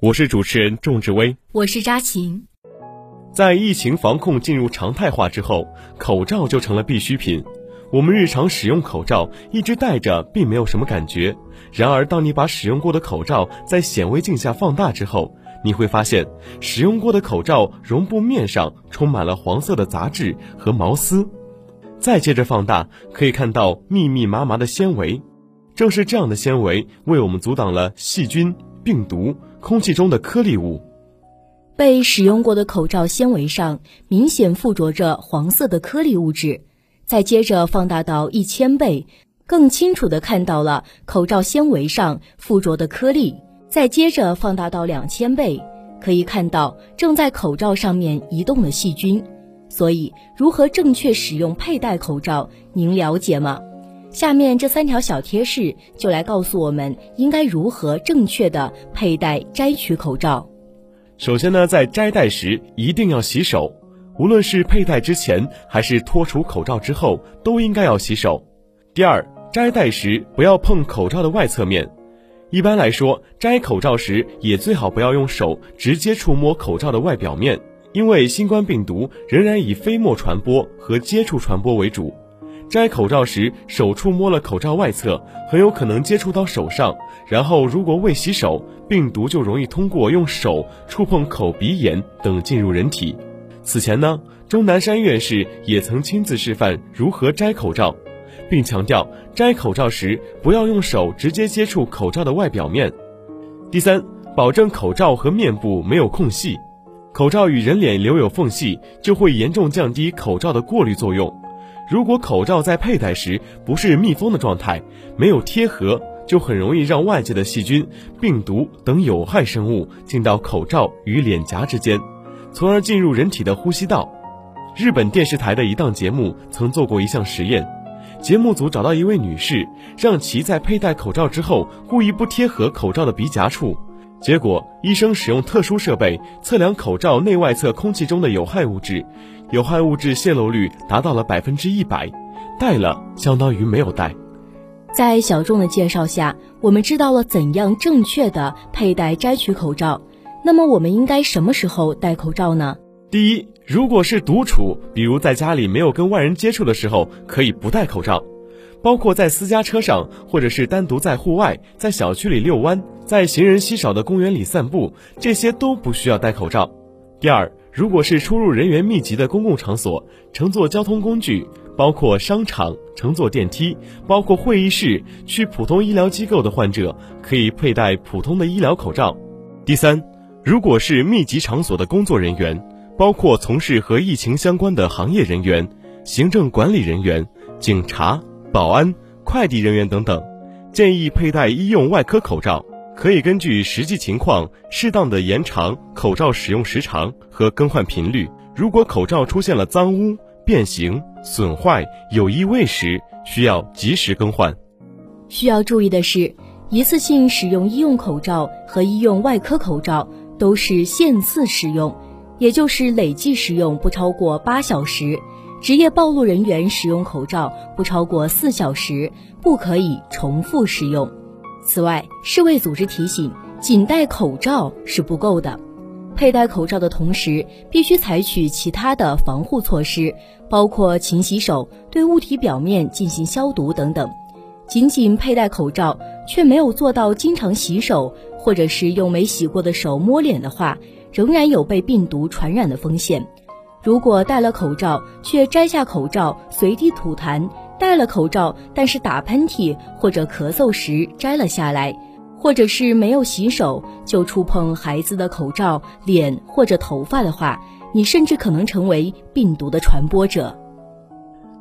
我是主持人仲志威。我是扎琴。在疫情防控进入常态化之后，口罩就成了必需品。我们日常使用口罩，一直戴着并没有什么感觉。然而，当你把使用过的口罩在显微镜下放大之后，你会发现，使用过的口罩绒布面上充满了黄色的杂质和毛丝。再接着放大，可以看到密密麻麻的纤维。正是这样的纤维，为我们阻挡了细菌、病毒、空气中的颗粒物。被使用过的口罩纤维上明显附着着黄色的颗粒物质。再接着放大到一千倍，更清楚地看到了口罩纤维上附着的颗粒。再接着放大到两千倍，可以看到正在口罩上面移动的细菌。所以，如何正确使用佩戴口罩，您了解吗？下面这三条小贴士就来告诉我们应该如何正确的佩戴摘取口罩。首先呢，在摘戴时一定要洗手，无论是佩戴之前还是脱除口罩之后，都应该要洗手。第二，摘戴时不要碰口罩的外侧面。一般来说，摘口罩时也最好不要用手直接触摸口罩的外表面，因为新冠病毒仍然以飞沫传播和接触传播为主。摘口罩时，手触摸了口罩外侧，很有可能接触到手上，然后如果未洗手，病毒就容易通过用手触碰口鼻眼等进入人体。此前呢，钟南山院士也曾亲自示范如何摘口罩，并强调摘口罩时不要用手直接接触口罩的外表面。第三，保证口罩和面部没有空隙，口罩与人脸留有缝隙，就会严重降低口罩的过滤作用。如果口罩在佩戴时不是密封的状态，没有贴合，就很容易让外界的细菌、病毒等有害生物进到口罩与脸颊之间，从而进入人体的呼吸道。日本电视台的一档节目曾做过一项实验，节目组找到一位女士，让其在佩戴口罩之后故意不贴合口罩的鼻夹处，结果医生使用特殊设备测量口罩内外侧空气中的有害物质。有害物质泄漏率达到了百分之一百，戴了相当于没有戴。在小众的介绍下，我们知道了怎样正确的佩戴摘取口罩。那么，我们应该什么时候戴口罩呢？第一，如果是独处，比如在家里没有跟外人接触的时候，可以不戴口罩；包括在私家车上，或者是单独在户外、在小区里遛弯、在行人稀少的公园里散步，这些都不需要戴口罩。第二。如果是出入人员密集的公共场所，乘坐交通工具，包括商场乘坐电梯，包括会议室，去普通医疗机构的患者，可以佩戴普通的医疗口罩。第三，如果是密集场所的工作人员，包括从事和疫情相关的行业人员、行政管理人员、警察、保安、快递人员等等，建议佩戴医用外科口罩。可以根据实际情况，适当的延长口罩使用时长和更换频率。如果口罩出现了脏污、变形、损坏、有异味时，需要及时更换。需要注意的是，一次性使用医用口罩和医用外科口罩都是限次使用，也就是累计使用不超过八小时。职业暴露人员使用口罩不超过四小时，不可以重复使用。此外，世卫组织提醒，仅戴口罩是不够的，佩戴口罩的同时，必须采取其他的防护措施，包括勤洗手、对物体表面进行消毒等等。仅仅佩戴口罩却没有做到经常洗手，或者是用没洗过的手摸脸的话，仍然有被病毒传染的风险。如果戴了口罩却摘下口罩随地吐痰，戴了口罩，但是打喷嚏或者咳嗽时摘了下来，或者是没有洗手就触碰孩子的口罩、脸或者头发的话，你甚至可能成为病毒的传播者。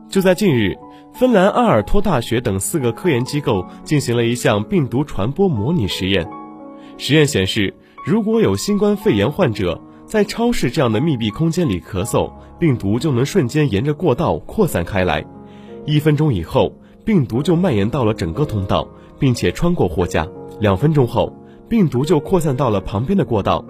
就在近日，芬兰阿尔托大学等四个科研机构进行了一项病毒传播模拟实验。实验显示，如果有新冠肺炎患者在超市这样的密闭空间里咳嗽，病毒就能瞬间沿着过道扩散开来。一分钟以后，病毒就蔓延到了整个通道，并且穿过货架。两分钟后，病毒就扩散到了旁边的过道。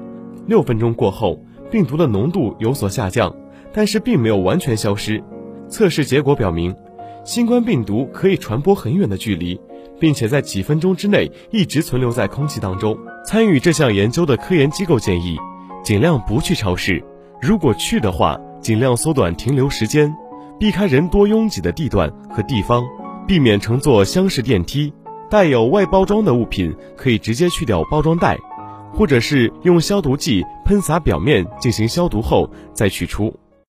六分钟过后，病毒的浓度有所下降，但是并没有完全消失。测试结果表明。新冠病毒可以传播很远的距离，并且在几分钟之内一直存留在空气当中。参与这项研究的科研机构建议，尽量不去超市，如果去的话，尽量缩短停留时间，避开人多拥挤的地段和地方，避免乘坐厢式电梯。带有外包装的物品可以直接去掉包装袋，或者是用消毒剂喷洒表面进行消毒后再取出。